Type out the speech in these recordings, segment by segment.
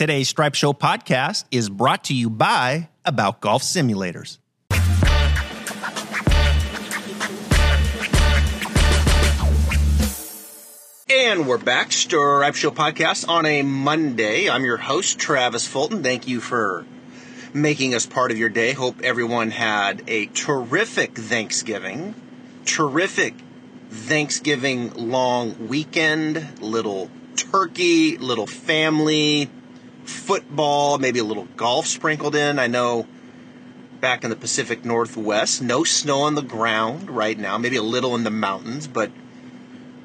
Today's Stripe Show podcast is brought to you by About Golf Simulators. And we're back, Stripe Show podcast on a Monday. I'm your host, Travis Fulton. Thank you for making us part of your day. Hope everyone had a terrific Thanksgiving. Terrific Thanksgiving long weekend. Little turkey, little family, football, maybe a little golf sprinkled in. I know back in the Pacific Northwest, no snow on the ground right now, maybe a little in the mountains, but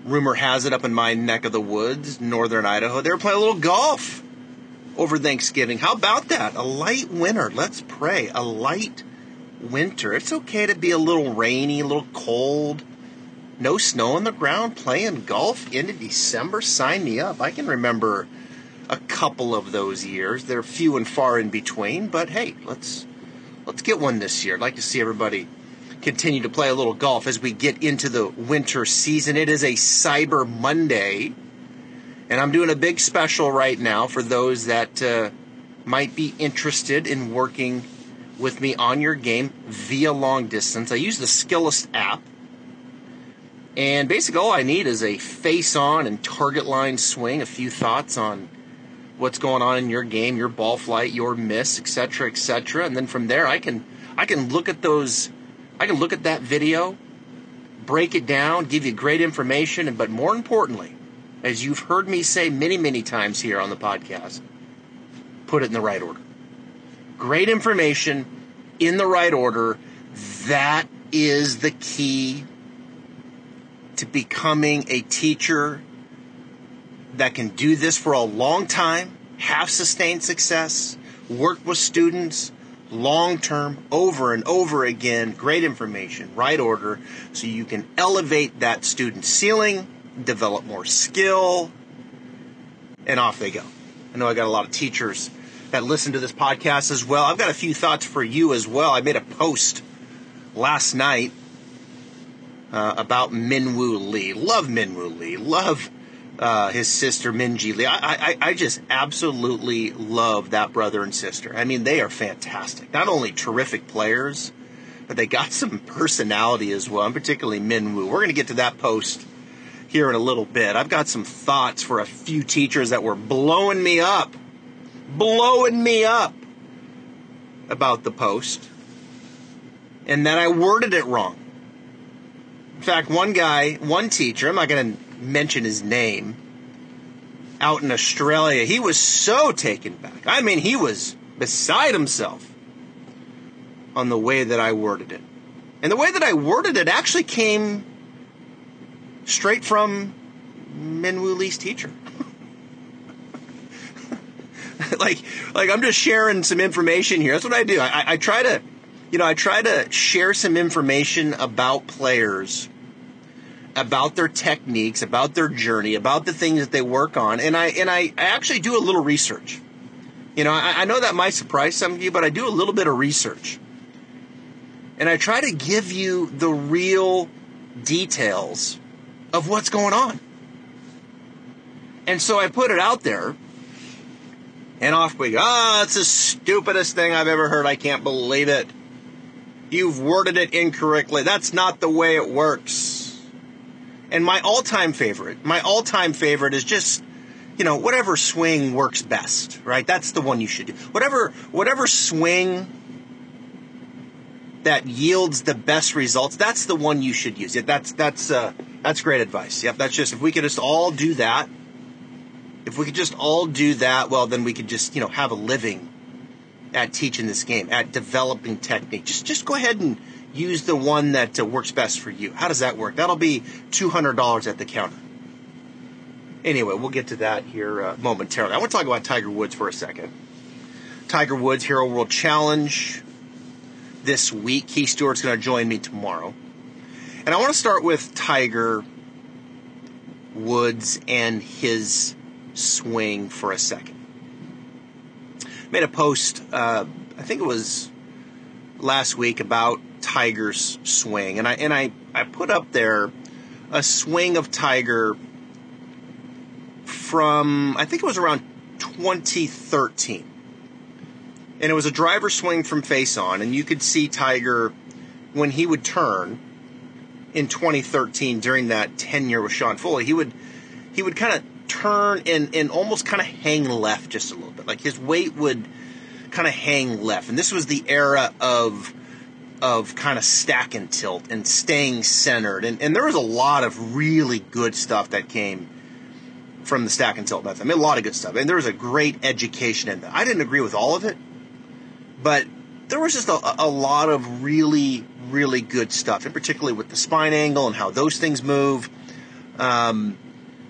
rumor has it up in my neck of the woods, northern Idaho, they were playing a little golf over Thanksgiving. How about that? A light winter. Let's pray. A light winter. It's okay to be a little rainy, a little cold. No snow on the ground, playing golf into December. Sign me up. I can remember a couple of those years. They're few and far in between, but hey, let's let's get one this year. I'd like to see everybody continue to play a little golf as we get into the winter season. It is a Cyber Monday, and I'm doing a big special right now for those that uh, might be interested in working with me on your game via long distance. I use the Skillest app. And basically, all I need is a face on and target line swing, a few thoughts on what's going on in your game, your ball flight, your miss, etc., etc. And then from there, I can I can look at those I can look at that video, break it down, give you great information, and but more importantly, as you've heard me say many, many times here on the podcast, put it in the right order. Great information in the right order. That is the key to becoming a teacher that can do this for a long time, have sustained success, work with students, long term, over and over again, great information, right order, so you can elevate that student ceiling, develop more skill, and off they go. I know I got a lot of teachers that listen to this podcast as well. I've got a few thoughts for you as well. I made a post last night uh, about Min Woo Lee. Love Min Woo Lee. Love uh, his sister Minjee Lee. I, I, I just absolutely love that brother and sister. I mean, they are fantastic. Not only terrific players, but they got some personality as well, and particularly Min Woo. We're going to get to that post here in a little bit. I've got some thoughts for a few teachers that were blowing me up, blowing me up about the post, and that I worded it wrong. In fact, one guy, one teacher, I'm not going to mention his name, out in Australia, he was so taken back. I mean, he was beside himself on the way that I worded it. And the way that I worded it actually came straight from Min Woo Lee's teacher. like, like I'm just sharing some information here. That's what I do. I, I try to, you know, I try to share some information about players about their techniques, about their journey, about the things that they work on, and I and I, I actually do a little research. You know, I, I know that might surprise some of you, but I do a little bit of research, and I try to give you the real details of what's going on. And so I put it out there, and off we go. Ah, oh, it's the stupidest thing I've ever heard. I can't believe it. You've worded it incorrectly. That's not the way it works. And my all-time favorite, my all-time favorite is just, you know, whatever swing works best, right? That's the one you should do. Whatever, whatever swing that yields the best results, that's the one you should use. Yeah, That's that's uh, that's great advice. Yep, that's just if we could just all do that. If we could just all do that, well, then we could just you know have a living at teaching this game, at developing technique. Just just go ahead and use the one that uh, works best for you. How does that work? That'll be $200 at the counter. Anyway, we'll get to that here uh, momentarily. I want to talk about Tiger Woods for a second. Tiger Woods Hero World Challenge this week. Keith Stewart's going to join me tomorrow. And I want to start with Tiger Woods and his swing for a second. Made a post, uh, I think it was last week, about Tiger's swing, and I and I I put up there a swing of Tiger from I think it was around 2013. And it was a driver swing from face on, and you could see Tiger when he would turn in 2013 during that tenure with Sean Foley, he would he would kind of turn and, and almost kind of hang left just a little bit. Like his weight would kind of hang left. And this was the era of of kind of stack and tilt and staying centered. And, and there was a lot of really good stuff that came from the stack and tilt method. I mean, a lot of good stuff. And there was a great education in that. I didn't agree with all of it, but there was just a, a lot of really, really good stuff, and particularly with the spine angle and how those things move. Um,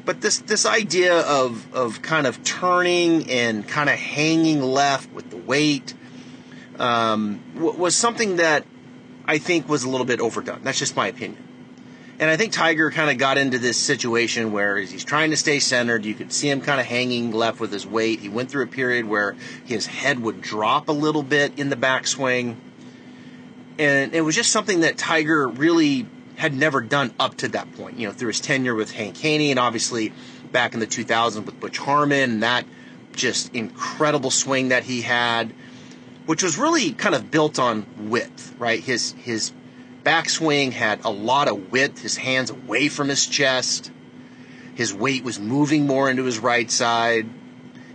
but this this idea of of kind of turning and kind of hanging left with the weight um, was something that I think was a little bit overdone. That's just my opinion. And I think Tiger kind of got into this situation where he's trying to stay centered. You could see him kind of hanging left with his weight. He went through a period where his head would drop a little bit in the backswing. And it was just something that Tiger really had never done up to that point. You know, through his tenure with Hank Haney and obviously back in the 2000s with Butch Harmon and that just incredible swing that he had, which was really kind of built on width, right? His his backswing had a lot of width, his hands away from his chest. His weight was moving more into his right side.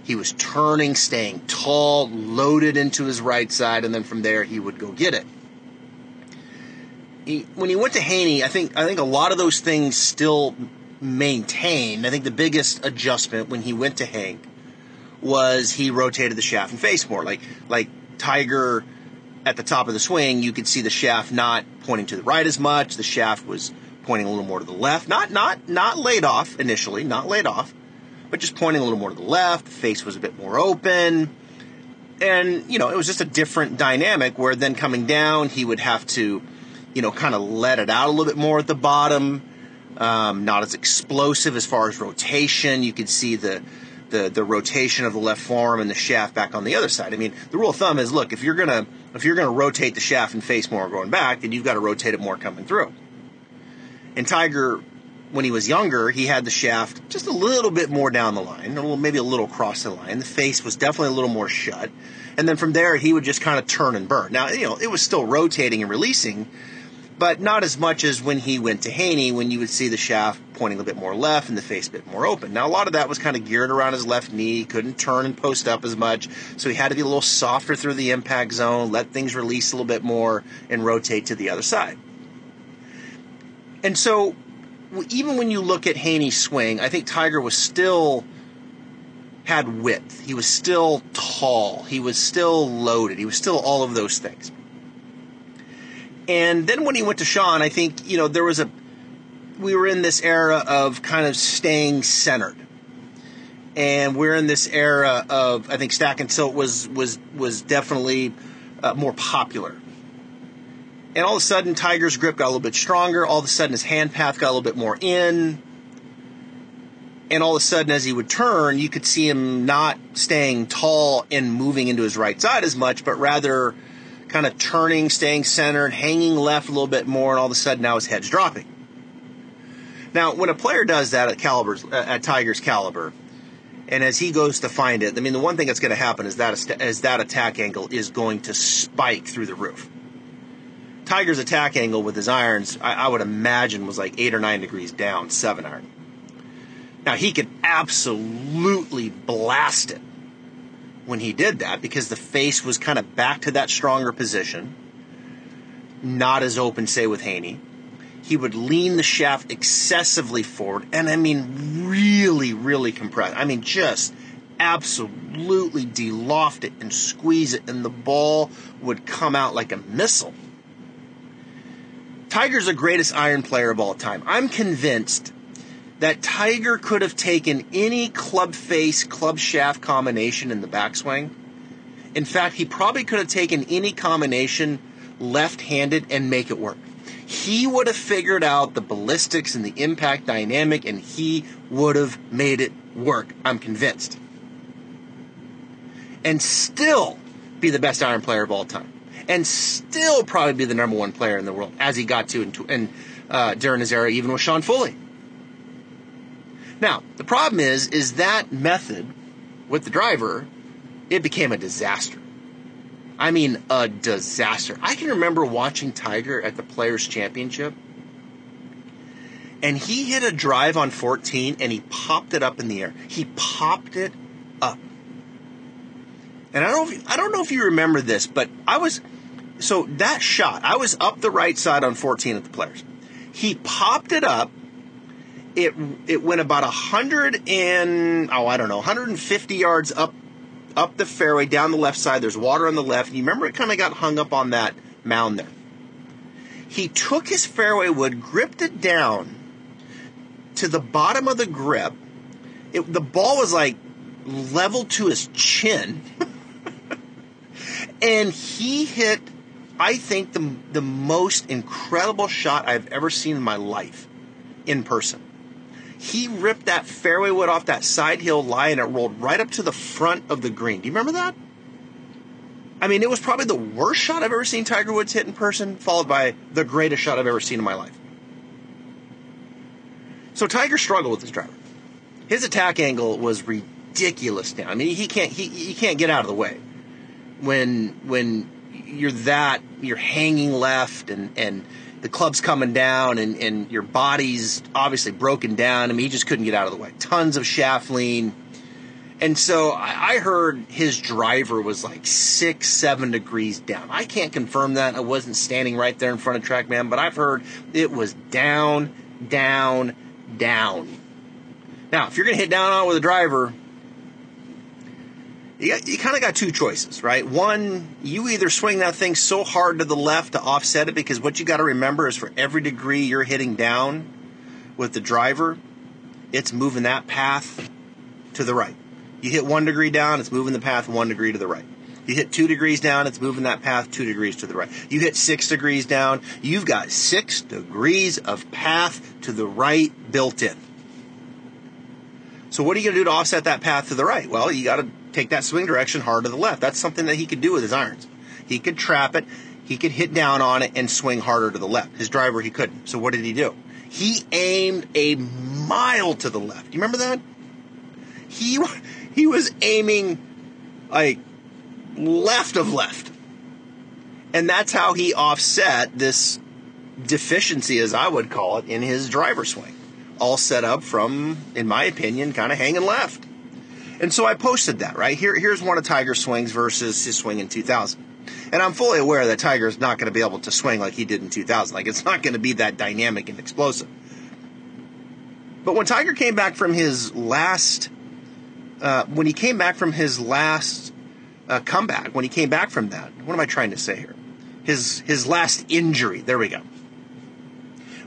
He was turning, staying tall, loaded into his right side, and then from there he would go get it. He, when he went to Haney, I think I think a lot of those things still maintained. I think the biggest adjustment when he went to Hank was he rotated the shaft and face more. Like like Tiger at the top of the swing, you could see the shaft not pointing to the right as much. The shaft was pointing a little more to the left. Not not not laid off initially, not laid off, but just pointing a little more to the left. The face was a bit more open. And, you know, it was just a different dynamic where then coming down, he would have to, you know, kind of let it out a little bit more at the bottom. Um, not as explosive as far as rotation. You could see the the the rotation of the left forearm and the shaft back on the other side. I mean, the rule of thumb is look if you're gonna if you're gonna rotate the shaft and face more going back, then you've got to rotate it more coming through. And Tiger, when he was younger, he had the shaft just a little bit more down the line, a little, maybe a little across the line. The face was definitely a little more shut, and then from there he would just kind of turn and burn. Now you know it was still rotating and releasing, but not as much as when he went to Haney, when you would see the shaft pointing a bit more left and the face a bit more open. Now, a lot of that was kind of geared around his left knee, He couldn't turn and post up as much, so he had to be a little softer through the impact zone, let things release a little bit more, and rotate to the other side. And so, even when you look at Haney's swing, I think Tiger was still had width. He was still tall. He was still loaded. He was still all of those things. And then when he went to Sean, I think, you know, there was a, we were in this era of kind of staying centered. And we're in this era of, I think Stack and Tilt was, was, was definitely uh, more popular. And all of a sudden, Tiger's grip got a little bit stronger. All of a sudden, his hand path got a little bit more in. And all of a sudden, as he would turn, you could see him not staying tall and moving into his right side as much, but rather kind of turning, staying centered, hanging left a little bit more, and all of a sudden now his head's dropping. Now, when a player does that at calibers, uh, at Tiger's caliber, and as he goes to find it, I mean, the one thing that's going to happen is that is that attack angle is going to spike through the roof. Tiger's attack angle with his irons, I, I would imagine, was like eight or nine degrees down, seven iron. Now he could absolutely blast it when he did that because the face was kind of back to that stronger position, not as open, say, with Haney. He would lean the shaft excessively forward, and I mean, really, really compress. I mean, just absolutely deloft it and squeeze it, and the ball would come out like a missile. Tiger's the greatest iron player of all time. I'm convinced that Tiger could have taken any club face, club shaft combination in the backswing. In fact, he probably could have taken any combination left handed and make it work. He would have figured out the ballistics and the impact dynamic and he would have made it work. I'm convinced. And still be the best iron player of all time. And still probably be the number one player in the world as he got to in, uh, during his era, even with Sean Foley. Now, the problem is, is that method with the driver, it became a disaster. I mean, a disaster. I can remember watching Tiger at the Players Championship, and he hit a drive on 14 and he popped it up in the air. He popped it up. And I don't, I don't know if you remember this, but I was, so that shot, I was up the right side on 14 at the Players. He popped it up. It it went about a hundred and oh I don't know 150 yards up up the fairway down the left side. There's water on the left. And you remember it kind of got hung up on that mound there. He took his fairway wood, gripped it down to the bottom of the grip. It, the ball was like level to his chin. and he hit, I think, the, the most incredible shot I've ever seen in my life in person. He ripped that fairway wood off that side hill lie and it rolled right up to the front of the green. Do you remember that? I mean, it was probably the worst shot I've ever seen Tiger Woods hit in person, followed by the greatest shot I've ever seen in my life. So Tiger struggled with his driver. His attack angle was ridiculous now. I mean, he can't he, he can't get out of the way when when you're that you're hanging left and and the club's coming down and, and your body's obviously broken down. I mean, he just couldn't get out of the way. Tons of shaft lean. And so I heard his driver was like six, seven degrees down. I can't confirm that. I wasn't standing right there in front of TrackMan, but I've heard it was down, down, down. Now, if you're going to hit down on with a driver, you, you kind of got two choices, right? One, you either swing that thing so hard to the left to offset it, because what you got to remember is for every degree you're hitting down with the driver, it's moving that path to the right. You hit one degree down, it's moving the path one degree to the right. You hit two degrees down, it's moving that path two degrees to the right. You hit six degrees down, you've got six degrees of path to the right built in. So what are you going to do to offset that path to the right? Well, you got to take that swing direction hard to the left. That's something that he could do with his irons. He could trap it, he could hit down on it and swing harder to the left. His driver, he couldn't. So what did he do? He aimed a mile to the left. You remember that? He he was aiming like left of left. And that's how he offset this deficiency, as I would call it, in his driver swing. All set up from, in my opinion, kind of hanging left. And so I posted that, right? Here, here's one of Tiger's swings versus his swing in 2000. And I'm fully aware that Tiger is not going to be able to swing like he did in 2000. Like, it's not going to be that dynamic and explosive. But when Tiger came back from his last, uh, when he came back from his last uh, comeback, when he came back from that, what am I trying to say here? His his last injury. There we go.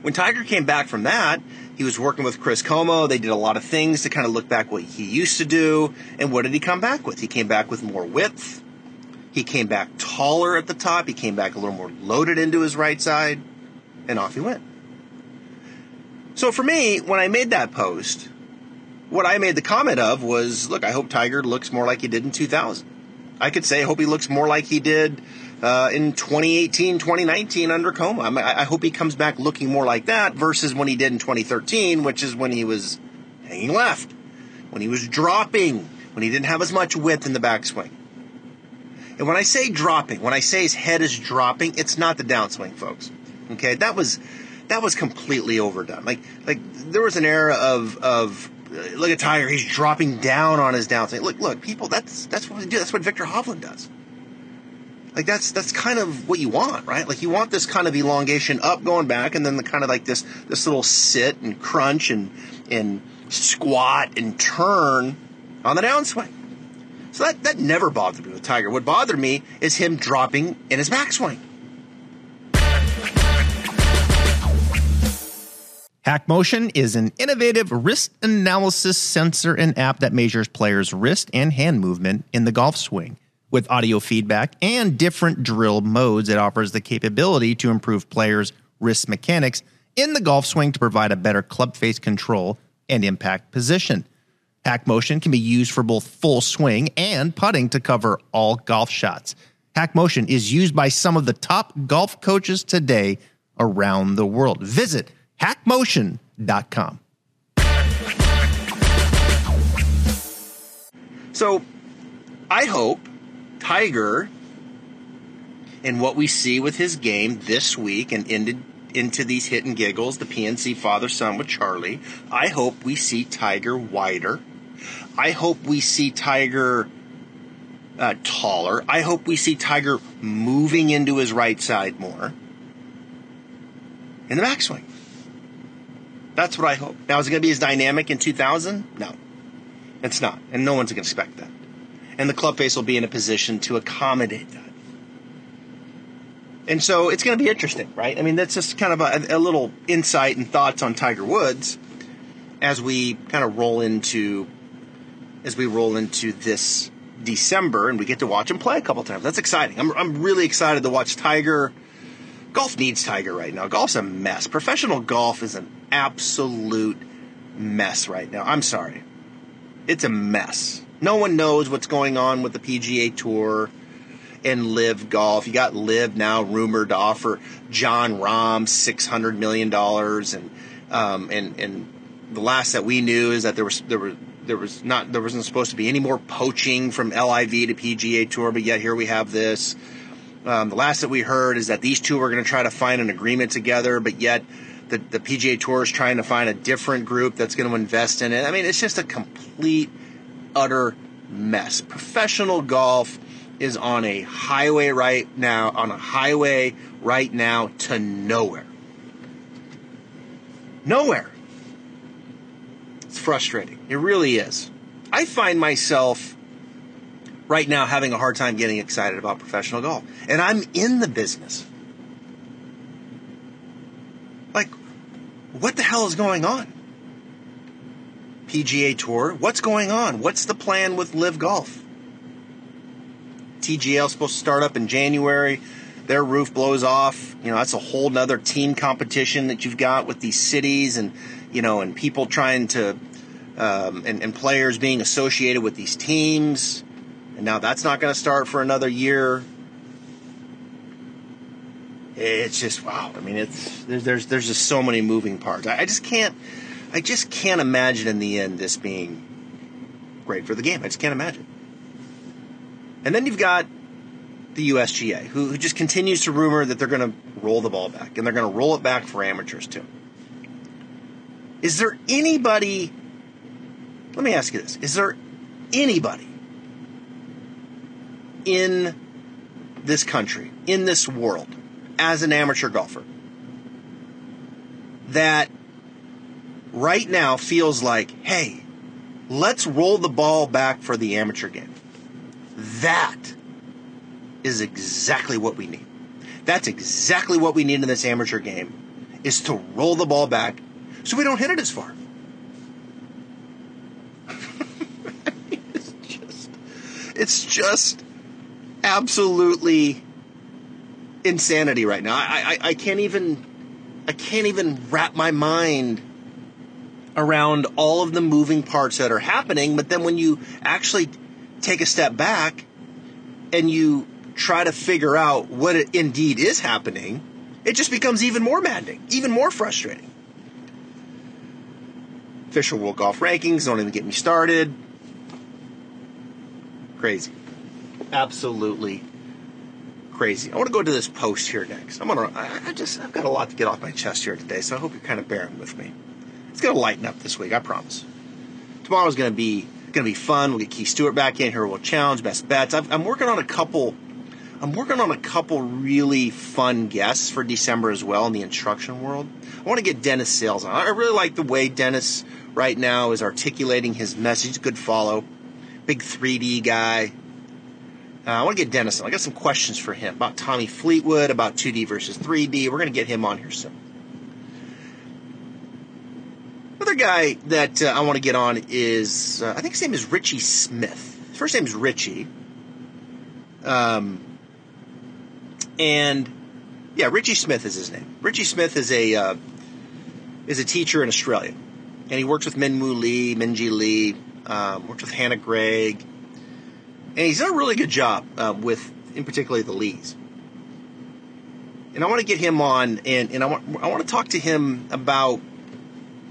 When Tiger came back from that, he was working with Chris Como. They did a lot of things to kind of look back what he used to do. And what did he come back with? He came back with more width. He came back taller at the top. He came back a little more loaded into his right side. And off he went. So for me, when I made that post, what I made the comment of was, look, I hope Tiger looks more like he did in 2000. I could say, I hope he looks more like he did uh, in 2018, 2019 under Como. I, mean, I, hope he comes back looking more like that versus when he did in 2013, which is when he was hanging left, when he was dropping, when he didn't have as much width in the backswing. And when I say dropping, when I say his head is dropping, it's not the downswing, folks. Okay, that was that was completely overdone. Like like there was an era of of look at Tiger, he's dropping down on his downswing. Look, look, people, that's that's what we do. That's what Viktor Hovland does. Like that's that's kind of what you want, right? Like you want this kind of elongation up going back and then the kind of like this this little sit and crunch and and squat and turn on the downswing. So that, that never bothered me with Tiger. What bothered me is him dropping in his backswing. HackMotion is an innovative wrist analysis sensor and app that measures players' wrist and hand movement in the golf swing. With audio feedback and different drill modes, it offers the capability to improve players' wrist mechanics in the golf swing to provide a better club face control and impact position. HackMotion can be used for both full swing and putting to cover all golf shots. HackMotion is used by some of the top golf coaches today around the world. Visit hackmotion.com. So I hope Tiger and what we see with his game this week and into into these hit and giggles, the PNC father son with Charlie. I hope we see Tiger wider. I hope we see Tiger uh, taller. I hope we see Tiger moving into his right side more in the backswing. That's what I hope. Now, is it going to be as dynamic in 2000? No, it's not. And no one's going to expect that. And the club face will be in a position to accommodate that. And so it's going to be interesting, right? I mean, that's just kind of a, a little insight and thoughts on Tiger Woods as we kind of roll into as we roll into this December and we get to watch him play a couple times. That's exciting. I'm, I'm really excited to watch Tiger. Golf needs Tiger right now. Golf's a mess. Professional golf is an absolute mess right now. I'm sorry. It's a mess. No one knows what's going on with the PGA Tour and LIV Golf. You got LIV now rumored to offer Jon Rahm six hundred million dollars, and um, and and the last that we knew is that there was there was there was not there wasn't supposed to be any more poaching from LIV to PGA Tour, but yet here we have this. Um, the last that we heard is that these two are going to try to find an agreement together, but yet the, the PGA Tour is trying to find a different group that's going to invest in it. I mean, it's just a complete, utter mess. Professional golf is on a highway right now, on a highway right now to nowhere. Nowhere. It's frustrating. It really is. I find myself right now having a hard time getting excited about professional golf. And I'm in the business. Like, what the hell is going on? PGA Tour, what's going on? What's the plan with LIV Golf? TGL supposed to start up in January. Their roof blows off. You know, that's a whole nother team competition that you've got with these cities and, you know, and people trying to, um, and, and players being associated with these teams. And now that's not going to start for another year. It's just wow. I mean, it's there's there's, just so many moving parts. I just can't I just can't imagine in the end this being great for the game. I just can't imagine. And then you've got the USGA, who, who just continues to rumor that they're going to roll the ball back, and they're going to roll it back for amateurs too. Is there anybody? Let me ask you this: Is there anybody in this country, in this world, as an amateur golfer, that right now feels like, hey, let's roll the ball back for the amateur game? That is exactly what we need. That's exactly what we need in this amateur game is to roll the ball back so we don't hit it as far. it's just it's just absolutely insanity right now. I, I, I can't even I can't even wrap my mind around all of the moving parts that are happening, but then when you actually take a step back and you try to figure out what indeed is happening, it just becomes even more maddening, even more frustrating. Official World Golf Rankings don't even get me started. Crazy. Absolutely crazy. I want to go to this post here next. I'm gonna. I just. I've got a lot to get off my chest here today, so I hope you're kind of bearing with me. It's gonna lighten up this week. I promise. Tomorrow's gonna be gonna be fun. We'll get Keith Stewart back in here. We'll challenge best bets. i am working on a couple I'm working on a couple really fun guests for December as well in the instruction world. I want to get Dennis Sales on. I really like the way Dennis right now is articulating his message. Good follow. Big 3D guy. Uh, I want to get Dennis on. I got some questions for him about Tommy Fleetwood, about 2D versus 3D. We're going to get him on here soon. Guy that uh, I want to get on is, uh, I think his name is Ritchie Smith. His first name is Ritchie. Um, and yeah, Ritchie Smith is his name. Ritchie Smith is a uh, is a teacher in Australia, and he works with Min Woo Lee, Minjee Lee, um, works with Hannah Green, and he's done a really good job uh, with, in particular, the Lees. And I want to get him on, and, and I want I want to talk to him about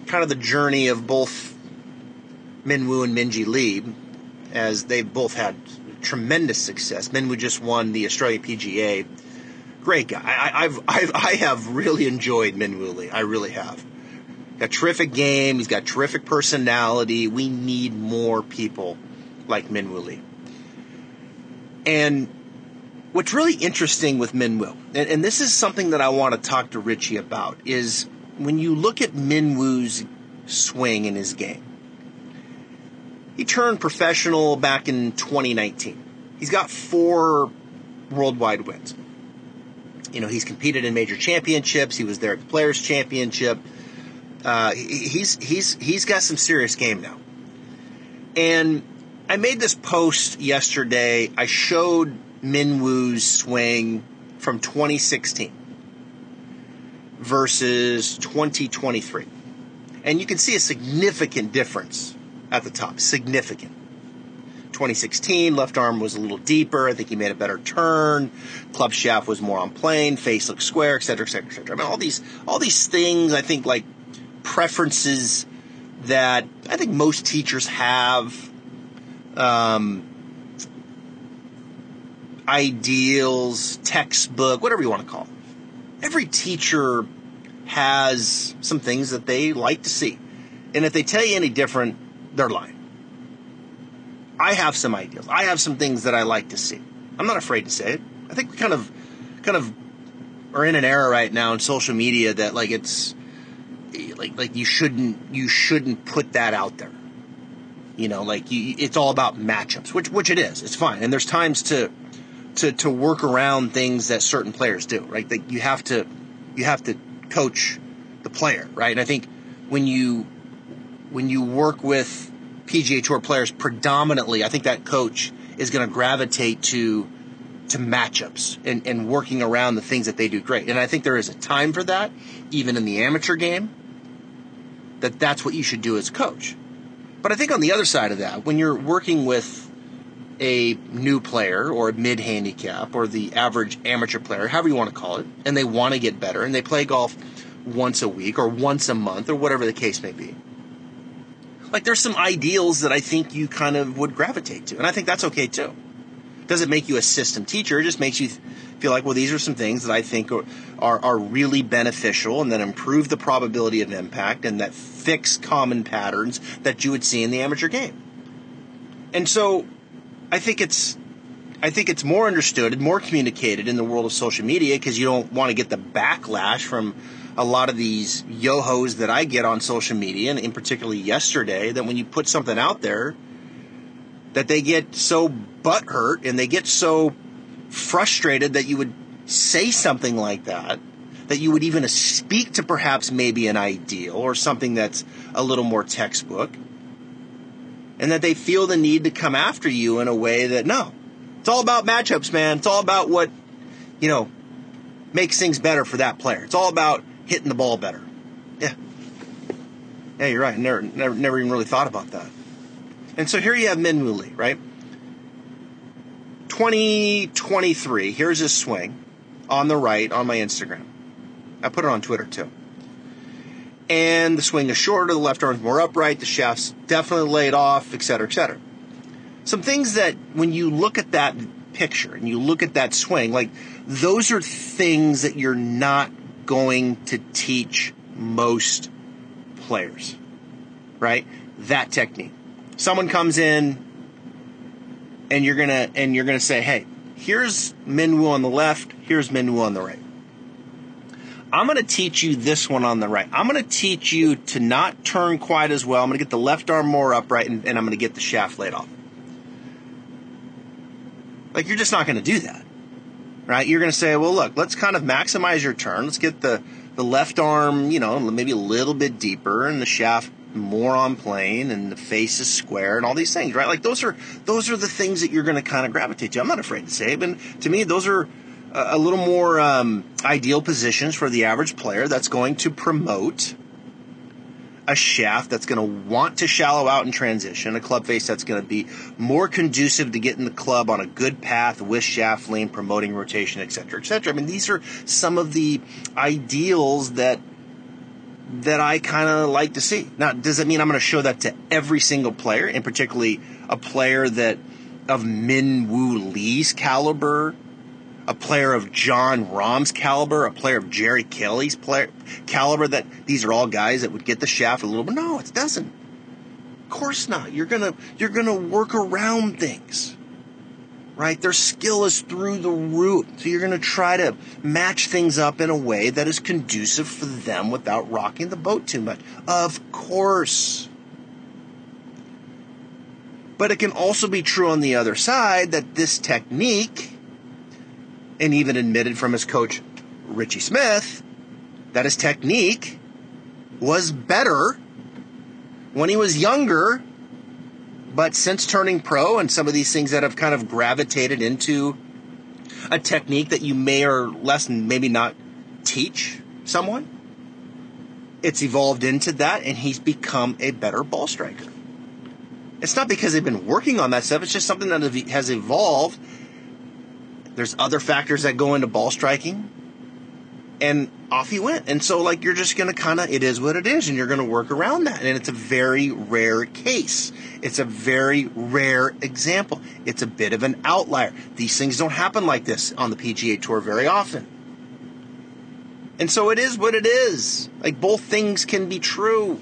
kind of the journey of both Min Woo and Minjee Lee, as they've both had tremendous success. Min Woo just won the Australia PGA. Great guy. I, I've, I've I have really enjoyed Min Woo Lee. I really have. Got terrific game. He's got terrific personality. We need more people like Min Woo Lee. And what's really interesting with Min Woo, and, and this is something that I want to talk to Ritchie about, is when you look at Min Woo's swing in his game. He turned professional back in 2019. He's got four worldwide wins. You know, he's competed in major championships. He was there at the Players Championship. Uh, he's he's he's got some serious game now. And I made this post yesterday. I showed Min Woo's swing from 2016 versus 2023. And you can see a significant difference at the top. Significant. 2016, left arm was a little deeper. I think he made a better turn. Club shaft was more on plane. Face looked square, etc., etc., etc. I mean, all these, all these things. I think like preferences that I think most teachers have. Um, ideals, textbook, whatever you want to call it. Every teacher has some things that they like to see. And if they tell you any different, they're lying. I have some ideals. I have some things that I like to see. I'm not afraid to say it. I think we kind of kind of are in an era right now in social media that like it's like like you shouldn't you shouldn't put that out there. You know, like you, it's all about matchups, which which it is. It's fine. And there's times to to to work around things that certain players do, right? Like you have to you have to coach the player, right? And I think when you when you work with PGA Tour players predominantly, I think that coach is going to gravitate to to matchups and, and working around the things that they do great. And I think there is a time for that, even in the amateur game, that that's what you should do as coach. But I think on the other side of that, when you're working with a new player or a mid handicap or the average amateur player, however you want to call it, and they want to get better and they play golf once a week or once a month or whatever the case may be. Like there's some ideals that I think you kind of would gravitate to, and I think that's okay too. Doesn't make you a system teacher; it just makes you feel like, well, these are some things that I think are, are, are really beneficial and that improve the probability of impact and that fix common patterns that you would see in the amateur game. And so I think it's I think it's more understood and more communicated in the world of social media because you don't want to get the backlash from a lot of these yo-hos that I get on social media, and in particularly yesterday, that when you put something out there, that they get so butthurt and they get so frustrated that you would say something like that, that you would even speak to perhaps maybe an ideal or something that's a little more textbook and that they feel the need to come after you in a way that no, it's all about matchups, man. It's all about what you know makes things better for that player. It's all about hitting the ball better. Yeah, yeah, you're right. Never, never, never even really thought about that. And so here you have Min Woo Lee, right? 2023. Here's his swing on the right on my Instagram. I put it on Twitter too and the swing is shorter, the left arm's more upright, the shaft's definitely laid off, etc., etc. Some things that when you look at that picture and you look at that swing, like those are things that you're not going to teach most players, right? That technique. Someone comes in and you're gonna and you're gonna say, hey, here's Min Woo on the left, here's Min Woo on the right. I'm going to teach you this one on the right. I'm going to teach you to not turn quite as well. I'm going to get the left arm more upright and, and I'm going to get the shaft laid off. Like, you're just not going to do that, right? You're going to say, well, look, let's kind of maximize your turn. Let's get the, the left arm, you know, maybe a little bit deeper and the shaft more on plane and the face is square and all these things, right? Like those are those are the things that you're going to kind of gravitate to. I'm not afraid to say but to me, those are a little more um, ideal positions for the average player that's going to promote a shaft that's going to want to shallow out in transition, a club face that's going to be more conducive to getting the club on a good path with shaft lean, promoting rotation, etc., etc. I mean, these are some of the ideals that that I kind of like to see. Now, does it mean I'm going to show that to every single player, and particularly a player that of Min Woo Lee's caliber, a player of Jon Rahm's caliber, a player of Jerry Kelly's player, caliber. That these are all guys that would get the shaft a little bit. No, it doesn't. Of course not. You're gonna you're gonna work around things right? Their skill is through the roof. So you're to try to match things up in a way that is conducive for them without rocking the boat too much. Of course. But it can also be true on the other side that this technique, and even admitted from his coach Ritchie Smith, that his technique was better when he was younger but since turning pro and some of these things that have kind of gravitated into a technique that you may or less maybe not teach someone, it's evolved into that and he's become a better ball striker. It's not because they've been working on that stuff, it's just something that has evolved. There's other factors that go into ball striking and off he went. And so, like, you're just going to kind of, it is what it is, and you're going to work around that. And it's a very rare case. It's a very rare example. It's a bit of an outlier. These things don't happen like this on the PGA Tour very often. And so it is what it is. Like, both things can be true.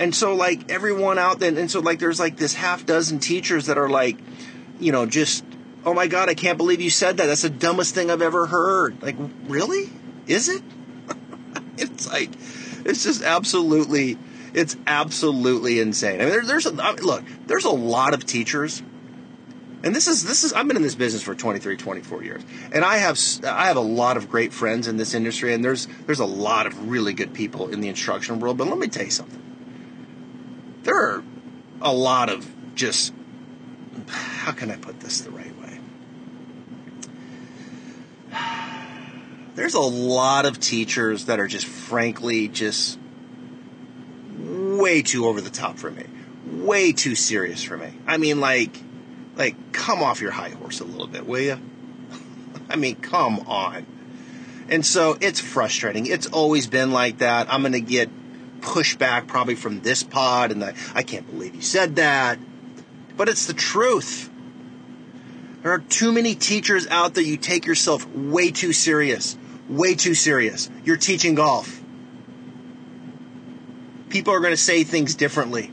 And so, like, everyone out there, and so, like, there's like this half dozen teachers that are like, you know, just oh my God, I can't believe you said that. That's the dumbest thing I've ever heard. Like, really? Is it? it's like, it's just absolutely, it's absolutely insane. I mean, there, there's, a, look, there's a lot of teachers. And this is this is I've been in this business for 23 24 years. And I have I have a lot of great friends in this industry and there's there's a lot of really good people in the instruction world, but let me tell you something. There are a lot of just how can I put this the right there's a lot of teachers that are just frankly just way too over the top for me. Way too serious for me. I mean like like come off your high horse a little bit, will you? I mean, come on. And so it's frustrating. It's always been like that. I'm going to get pushback probably from this pod and the, I can't believe you said that. But it's the truth. There are too many teachers out there you take yourself way too serious way too serious. You're teaching golf. People are going to say things differently.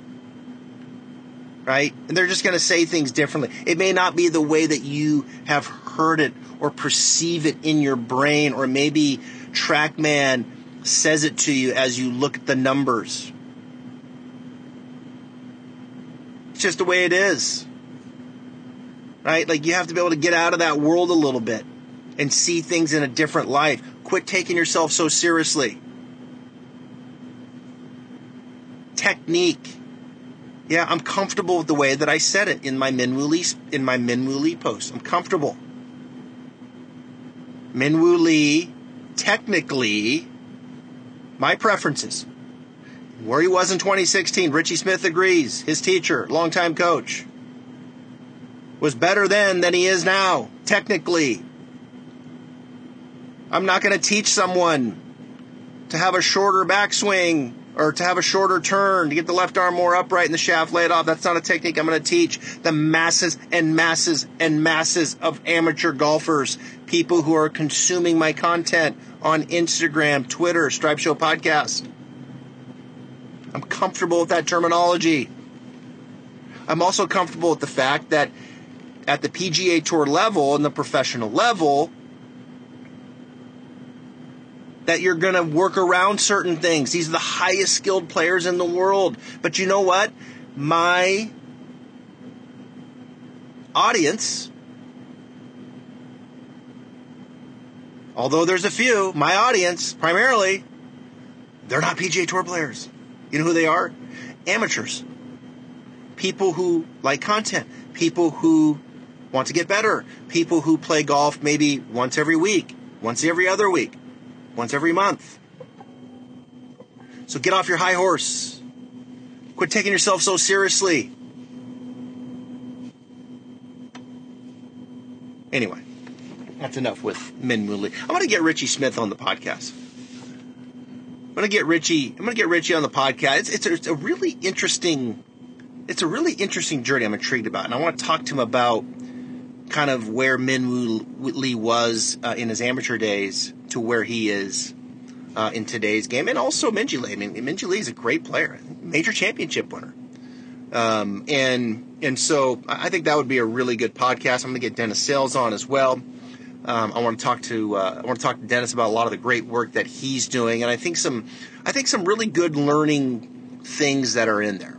Right? And they're just going to say things differently. It may not be the way that you have heard it or perceive it in your brain, or maybe TrackMan says it to you as you look at the numbers. It's just the way it is. Right? Like you have to be able to get out of that world a little bit and see things in a different light. Quit taking yourself so seriously. Technique. Yeah, I'm comfortable with the way that I said it in my Min Woo Lee in my Min Woo Lee post. I'm comfortable. Min Woo Lee, technically, my preferences. Where he was in 2016, Ritchie Smith agrees. His teacher, longtime coach, was better then than he is now, technically. I'm not going to teach someone to have a shorter backswing or to have a shorter turn to get the left arm more upright and the shaft laid off. That's not a technique I'm going to teach the masses and masses and masses of amateur golfers, people who are consuming my content on Instagram, Twitter, Stripe Show Podcast. I'm comfortable with that terminology. I'm also comfortable with the fact that at the PGA Tour level and the professional level, that you're going to work around certain things. These are the highest skilled players in the world. But you know what? My audience, although there's a few, my audience primarily, they're not PGA Tour players. You know who they are? Amateurs. People who like content. People who want to get better. People who play golf maybe once every week, once every other week once every month. So get off your high horse. Quit taking yourself so seriously. Anyway, that's enough with Min Lee. I'm going to get Ritchie Smith on the podcast. I'm going to get Ritchie. I'm going to get Ritchie on the podcast. It's, it's, a, it's a really interesting it's a really interesting journey. I'm intrigued about, and I want to talk to him about kind of where Min Woo Lee was uh, in his amateur days to where he is uh, in today's game, and also Minjee Lee. I mean, Minjee Lee is a great player, major championship winner, um, and and so I think that would be a really good podcast. I'm going to get Dennis Sales on as well. Um, I want to talk to uh, I want to talk to Dennis about a lot of the great work that he's doing, and I think some I think some really good learning things that are in there.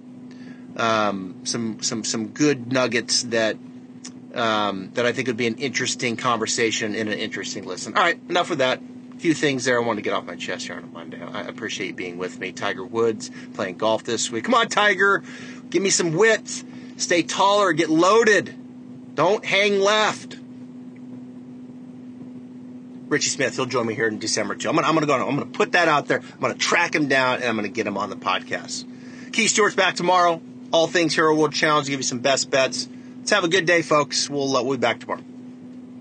Um, some some some good nuggets that um, that I think would be an interesting conversation and an interesting listen. All right, enough of that. A few things there I want to get off my chest here on a Monday. I appreciate you being with me. Tiger Woods playing golf this week. Come on, Tiger, give me some width. Stay taller. Get loaded. Don't hang left. Ritchie Smith, he'll join me here in December too. I'm gonna, I'm gonna go. I'm gonna put that out there. I'm gonna track him down and I'm gonna get him on the podcast. Keith Stewart's back tomorrow. All things Hero World Challenge. Give you some best bets. Let's have a good day, folks. We'll uh, we'll be back tomorrow.